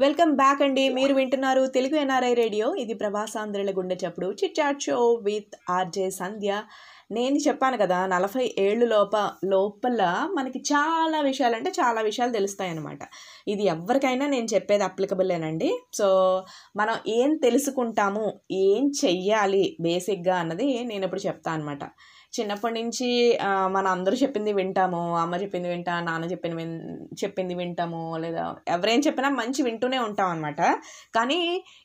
Welcome back అండి. మీరు వింటున్నారు తెలుగు ఎన్ఆర్ఐ రేడియో. ఇది ప్రభాసాంధ్రుల గుండె చప్పుడు. Chit chat show with RJ Sandhya. నేను చెప్పాను కదా నలభై ఏళ్ళు లోప లోపల మనకి చాలా విషయాలు అంటే చాలా విషయాలు తెలుస్తాయి అనమాట ఇది ఎవరికైనా నేను చెప్పేది అప్లికబులేనండి సో మనం ఏం తెలుసుకుంటాము ఏం చెయ్యాలి బేసిక్గా అన్నది నేను ఇప్పుడు చెప్తాను అనమాట చిన్నప్పటి నుంచి మన అందరూ చెప్పింది వింటాము అమ్మ చెప్పింది వింటా నాన్న చెప్పింది విన్ చెప్పింది వింటాము లేదా ఎవరేం చెప్పినా మంచి వింటూనే ఉంటాం అనమాట కానీ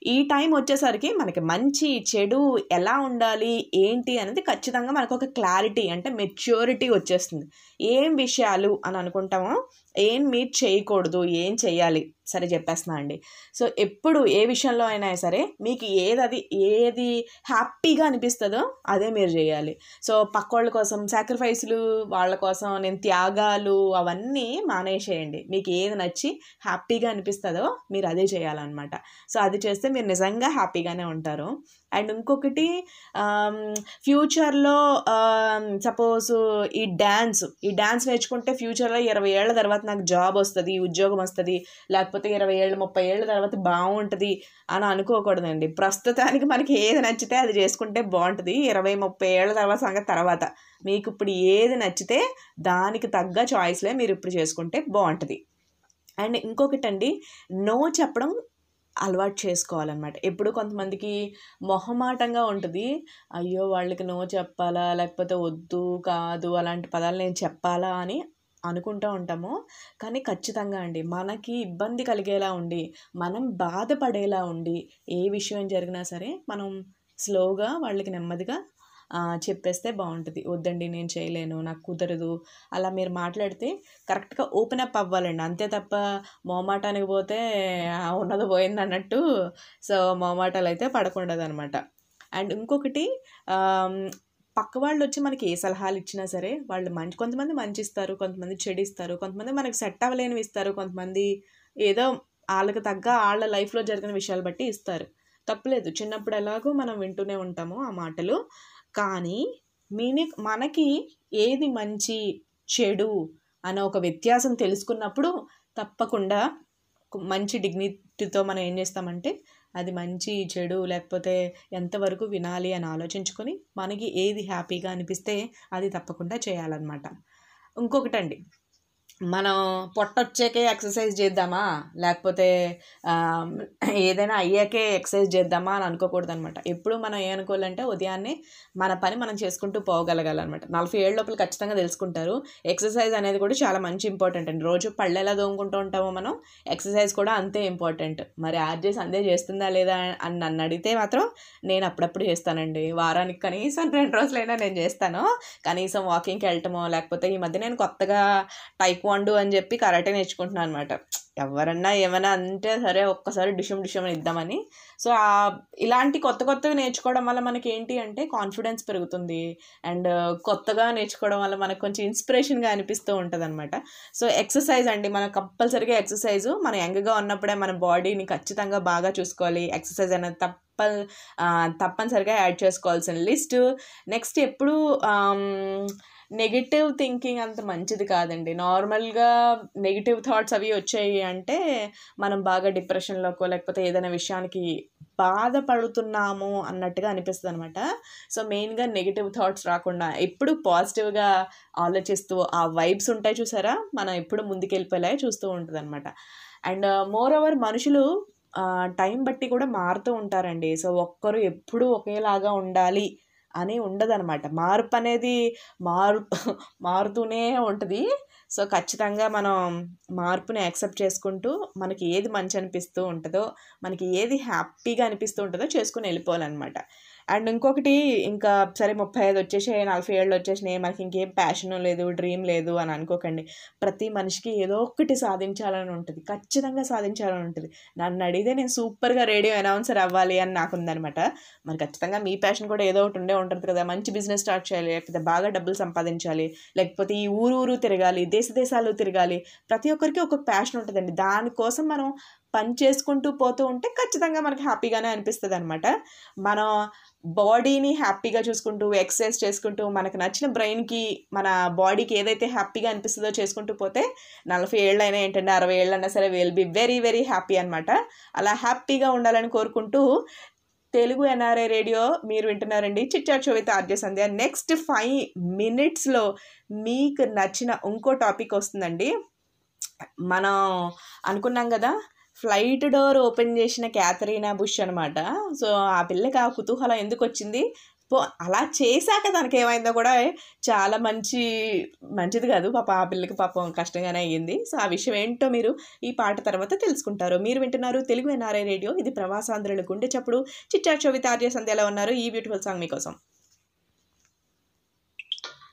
ఈ టైం వచ్చేసరికి మనకి మంచి చెడు ఎలా ఉండాలి ఏంటి అనేది ఖచ్చితంగా మనకు ఒక క్లారిటీ అంటే మెచ్యూరిటీ వచ్చేస్తుంది. ఏం విషయాలు అని అనుకుంటామో ఏం మీట్ చేయకూడదు ఏం చేయాలి సరే చెప్పేస్తున్నా అండి. సో ఎప్పుడు ఏ విషయంలో అయినా సరే మీకు ఏది అది ఏది హ్యాపీగా అనిపిస్తుందో అదే మీరు చేయాలి. సో పక్కోళ్ళ కోసం సాక్రిఫైస్లు వాళ్ళ కోసం నేను త్యాగాలు అవన్నీ మానేసేయండి. మీకు ఏది నచ్చి హ్యాపీగా అనిపిస్తుందో మీరు అదే చేయాలన్నమాట. సో అది చేస్తే మీరు నిజంగా హ్యాపీగానే ఉంటారు. అండ్ ఇంకొకటి ఫ్యూచర్లో సపోజ్ ఈ డ్యాన్స్ ఈ డ్యాన్స్ నేర్చుకుంటే ఫ్యూచర్లో ఇరవై ఏళ్ళ తర్వాత నాకు జాబ్ వస్తుంది ఉద్యోగం వస్తుంది లేకపోతే ఇరవై ఏళ్ళు ముప్పై ఏళ్ళ తర్వాత బాగుంటుంది అని అనుకోకూడదండి. ప్రస్తుతానికి మనకి ఏది నచ్చితే అది చేసుకుంటే బాగుంటుంది ఇరవై ముప్పై ఏళ్ళ తర్వాత సంగతి తర్వాత మీకు ఇప్పుడు ఏది నచ్చితే దానికి తగ్గ చాయిస్లే మీరు ఇప్పుడు చేసుకుంటే బాగుంటుంది అండ్ ఇంకొకటి అండి నో చెప్పడం అలవాటు చేసుకోవాలన్నమాట. ఎప్పుడు కొంతమందికి మొహమాటంగా ఉంటుంది అయ్యో వాళ్ళకి నో చెప్పాలా లేకపోతే వద్దు కాదు అలాంటి పదాలు నేను చెప్పాలా అని అనుకుంటూ ఉంటామో. కానీ ఖచ్చితంగా అండి మనకి ఇబ్బంది కలిగేలా ఉండి మనం బాధపడేలా ఉండి ఏ విషయం జరిగినా సరే మనం స్లోగా వాళ్ళకి నెమ్మదిగా చెప్పేస్తే బాగుంటుంది. వద్దండి నేను చేయలేను నాకు కుదరదు. అలా మీరు మాట్లాడితే కరెక్ట్గా ఓపెన్ అప్ అవ్వాలండి. అంతే తప్ప మోమాటానికి పోతే ఉన్నది పోయింది అన్నట్టు సో మోమాటాలు అయితే పడకుండదు అనమాట అండ్ ఇంకొకటి పక్క వాళ్ళు వచ్చి మనకి ఏ సలహాలు ఇచ్చినా సరే వాళ్ళు మంచి కొంతమంది మంచి ఇస్తారు కొంతమంది చెడు ఇస్తారు కొంతమంది మనకి సెట్ అవ్వలేనివి ఇస్తారు కొంతమంది ఏదో వాళ్ళకి తగ్గ వాళ్ళ లైఫ్లో జరిగిన విషయాలు బట్టి ఇస్తారు. తప్పలేదు. చిన్నప్పుడు ఎలాగో మనం వింటూనే ఉంటాము ఆ మాటలు. కానీ మీని మనకి ఏది మంచి చెడు అనే ఒక వ్యత్యాసం తెలుసుకున్నప్పుడు తప్పకుండా మంచి డిగ్నిటీతో మనం ఏం చేస్తామంటే అది మంచి చెడు లేకపోతే ఎంతవరకు వినాలి అని ఆలోచించుకొని మనకి ఏది హ్యాపీగా అనిపిస్తే అది తప్పకుండా చేయాలన్నమాట. ఇంకొకటండి. మనం పొట్టొచ్చాకే ఎక్సర్సైజ్ చేద్దామా? లేకపోతే ఏదైనా అయ్యాకే ఎక్సర్సైజ్ చేద్దామా అని అనుకోకూడదు అనమాట ఎప్పుడు మనం ఏమనుకోవాలంటే ఉదయాన్నే మన పని మనం చేసుకుంటూ పోగలగాలన్నమాట నలభై ఏళ్ళ లోపల ఖచ్చితంగా తెలుసుకుంటారు. ఎక్సర్సైజ్ అనేది కూడా చాలా మంచి ఇంపార్టెంట్ అండి. రోజు పళ్ళు ఎలా దోముకుంటూ ఉంటామో మనం ఎక్సర్సైజ్ కూడా అంతే ఇంపార్టెంట్. మరి ఆర్జేస్ అందే చేస్తుందా లేదా అని నన్ను అడిగితే మాత్రం నేను అప్పుడప్పుడు చేస్తానండి. వారానికి కనీసం రెండు రోజులైనా నేను చేస్తాను. కనీసం వాకింగ్కి వెళ్ళటమో లేకపోతే ఈ మధ్య నేను కొత్తగా టైప్ టైక్వాండు అని చెప్పి కరాటే నేర్చుకుంటున్నాను అనమాట ఎవరన్నా ఏమైనా అంటే సరే ఒక్కసారి డిషం డిషం అని ఇద్దామని. సో ఇలాంటి కొత్త కొత్తవి నేర్చుకోవడం వల్ల మనకి ఏంటి అంటే కాన్ఫిడెన్స్ పెరుగుతుంది. అండ్ కొత్తగా నేర్చుకోవడం వల్ల మనకు కొంచెం ఇన్స్పిరేషన్గా అనిపిస్తూ ఉంటుంది అనమాట సో ఎక్సర్సైజ్ అండి. మనం కంపల్సరీగా ఎక్సర్సైజ్. మనం యంగ్గా ఉన్నప్పుడే మన బాడీని ఖచ్చితంగా బాగా చూసుకోవాలి. ఎక్సర్సైజ్ అనేది తప్ప తప్పనిసరిగా యాడ్ చేసుకోవాల్సిన లిస్ట్. నెక్స్ట్ ఎప్పుడు నెగిటివ్ థింకింగ్ అంత మంచిది కాదండి. నార్మల్గా నెగిటివ్ థాట్స్ అవి వచ్చాయి అంటే మనం బాగా డిప్రెషన్లోకో లేకపోతే ఏదైనా విషయానికి బాధపడుతున్నాము అన్నట్టుగా అనిపిస్తుంది అనమాట సో మెయిన్గా నెగిటివ్ థాట్స్ రాకుండా ఎప్పుడు పాజిటివ్గా ఆలోచిస్తూ ఆ వైబ్స్ ఉంటాయి చూసారా? మనం ఎప్పుడు ముందుకెళ్ళిపోయేలా చూస్తూ ఉంటుంది అనమాట అండ్ మోర్ ఓవర్ మనుషులు uh, టైం బట్టి కూడా మారుతూ ఉంటారండి. సో ఒక్కరు ఎప్పుడూ ఒకేలాగా ఉండాలి అని ఉండదన్నమాట మార్పు అనేది మారు మారుతూనే ఉంటుంది. సో ఖచ్చితంగా మనం మార్పుని యాక్సెప్ట్ చేసుకుంటూ మనకి ఏది మంచి అనిపిస్తూ ఉంటుందో మనకి ఏది హ్యాపీగా అనిపిస్తూ ఉంటుందో చేసుకుని వెళ్ళిపోవాలన్నమాట. అండ్ ఇంకొకటి ఇంకా సరే ముప్పై ఐదు వచ్చేసాయి నలభై ఏళ్ళు వచ్చేసినాయి మనకి ఇంకేం ప్యాషన్ లేదు డ్రీమ్ లేదు అని అనుకోకండి. ప్రతి మనిషికి ఏదో ఒకటి సాధించాలని ఉంటుంది ఖచ్చితంగా సాధించాలని ఉంటుంది. నన్ను అడిగితే నేను సూపర్గా రేడియో అనౌన్సర్ అవ్వాలి అని నాకు ఉందనమాట మరి ఖచ్చితంగా మీ ప్యాషన్ కూడా ఏదో ఒకటి ఉండే ఉంటుంది కదా మంచి బిజినెస్ స్టార్ట్ చేయాలి లేకపోతే బాగా డబ్బులు సంపాదించాలి లేకపోతే ఈ ఊరు ఊరు తిరగాలి దేశ దేశాలు తిరగాలి. ప్రతి ఒక్కరికి ఒక ప్యాషన్ ఉంటుందండి. దానికోసం మనం పని చేసుకుంటూ పోతూ ఉంటే ఖచ్చితంగా మనకి హ్యాపీగానే అనిపిస్తుంది అనమాట మనం బాడీని హ్యాపీగా చూసుకుంటూ ఎక్సర్సైజ్ చేసుకుంటూ మనకు నచ్చిన బ్రెయిన్కి మన బాడీకి ఏదైతే హ్యాపీగా అనిపిస్తుందో చేసుకుంటూ పోతే నలభై ఏళ్ళైనా ఏంటంటే అరవై ఏళ్ళైనా సరే will be very very happy అనమాట అలా హ్యాపీగా ఉండాలని కోరుకుంటూ తెలుగు ఎన్ఆర్ఐ రేడియో మీరు వింటున్నారండి. Chitchat show with RJ Sandhya. Next five మినిట్స్లో మీకు నచ్చిన ఇంకో టాపిక్ వస్తుందండి. మనం అనుకున్నాం కదా ఫ్లైట్ డోర్ ఓపెన్ చేసిన క్యాథరీనా బుష్ అనమాట సో ఆ పిల్లకి ఆ కుతూహలం ఎందుకు వచ్చింది? పో అలా చేశాక తనకి ఏమైందో కూడా చాలా మంచి మంచిది కాదు. పాప ఆ పిల్లకి పాపం కష్టంగానే అయ్యింది. సో ఆ విషయం ఏంటో మీరు ఈ పాట తర్వాత తెలుసుకుంటారు. మీరు వింటున్నారు తెలుగు ఎన్ఆర్ఐ రేడియో. ఇది ప్రవాసాంధ్రుల గుండె చప్పుడు. చిట్టా చవిత ఆర్య సంధ్యలో ఉన్నారు. ఈ బ్యూటిఫుల్ సాంగ్ మీకోసం.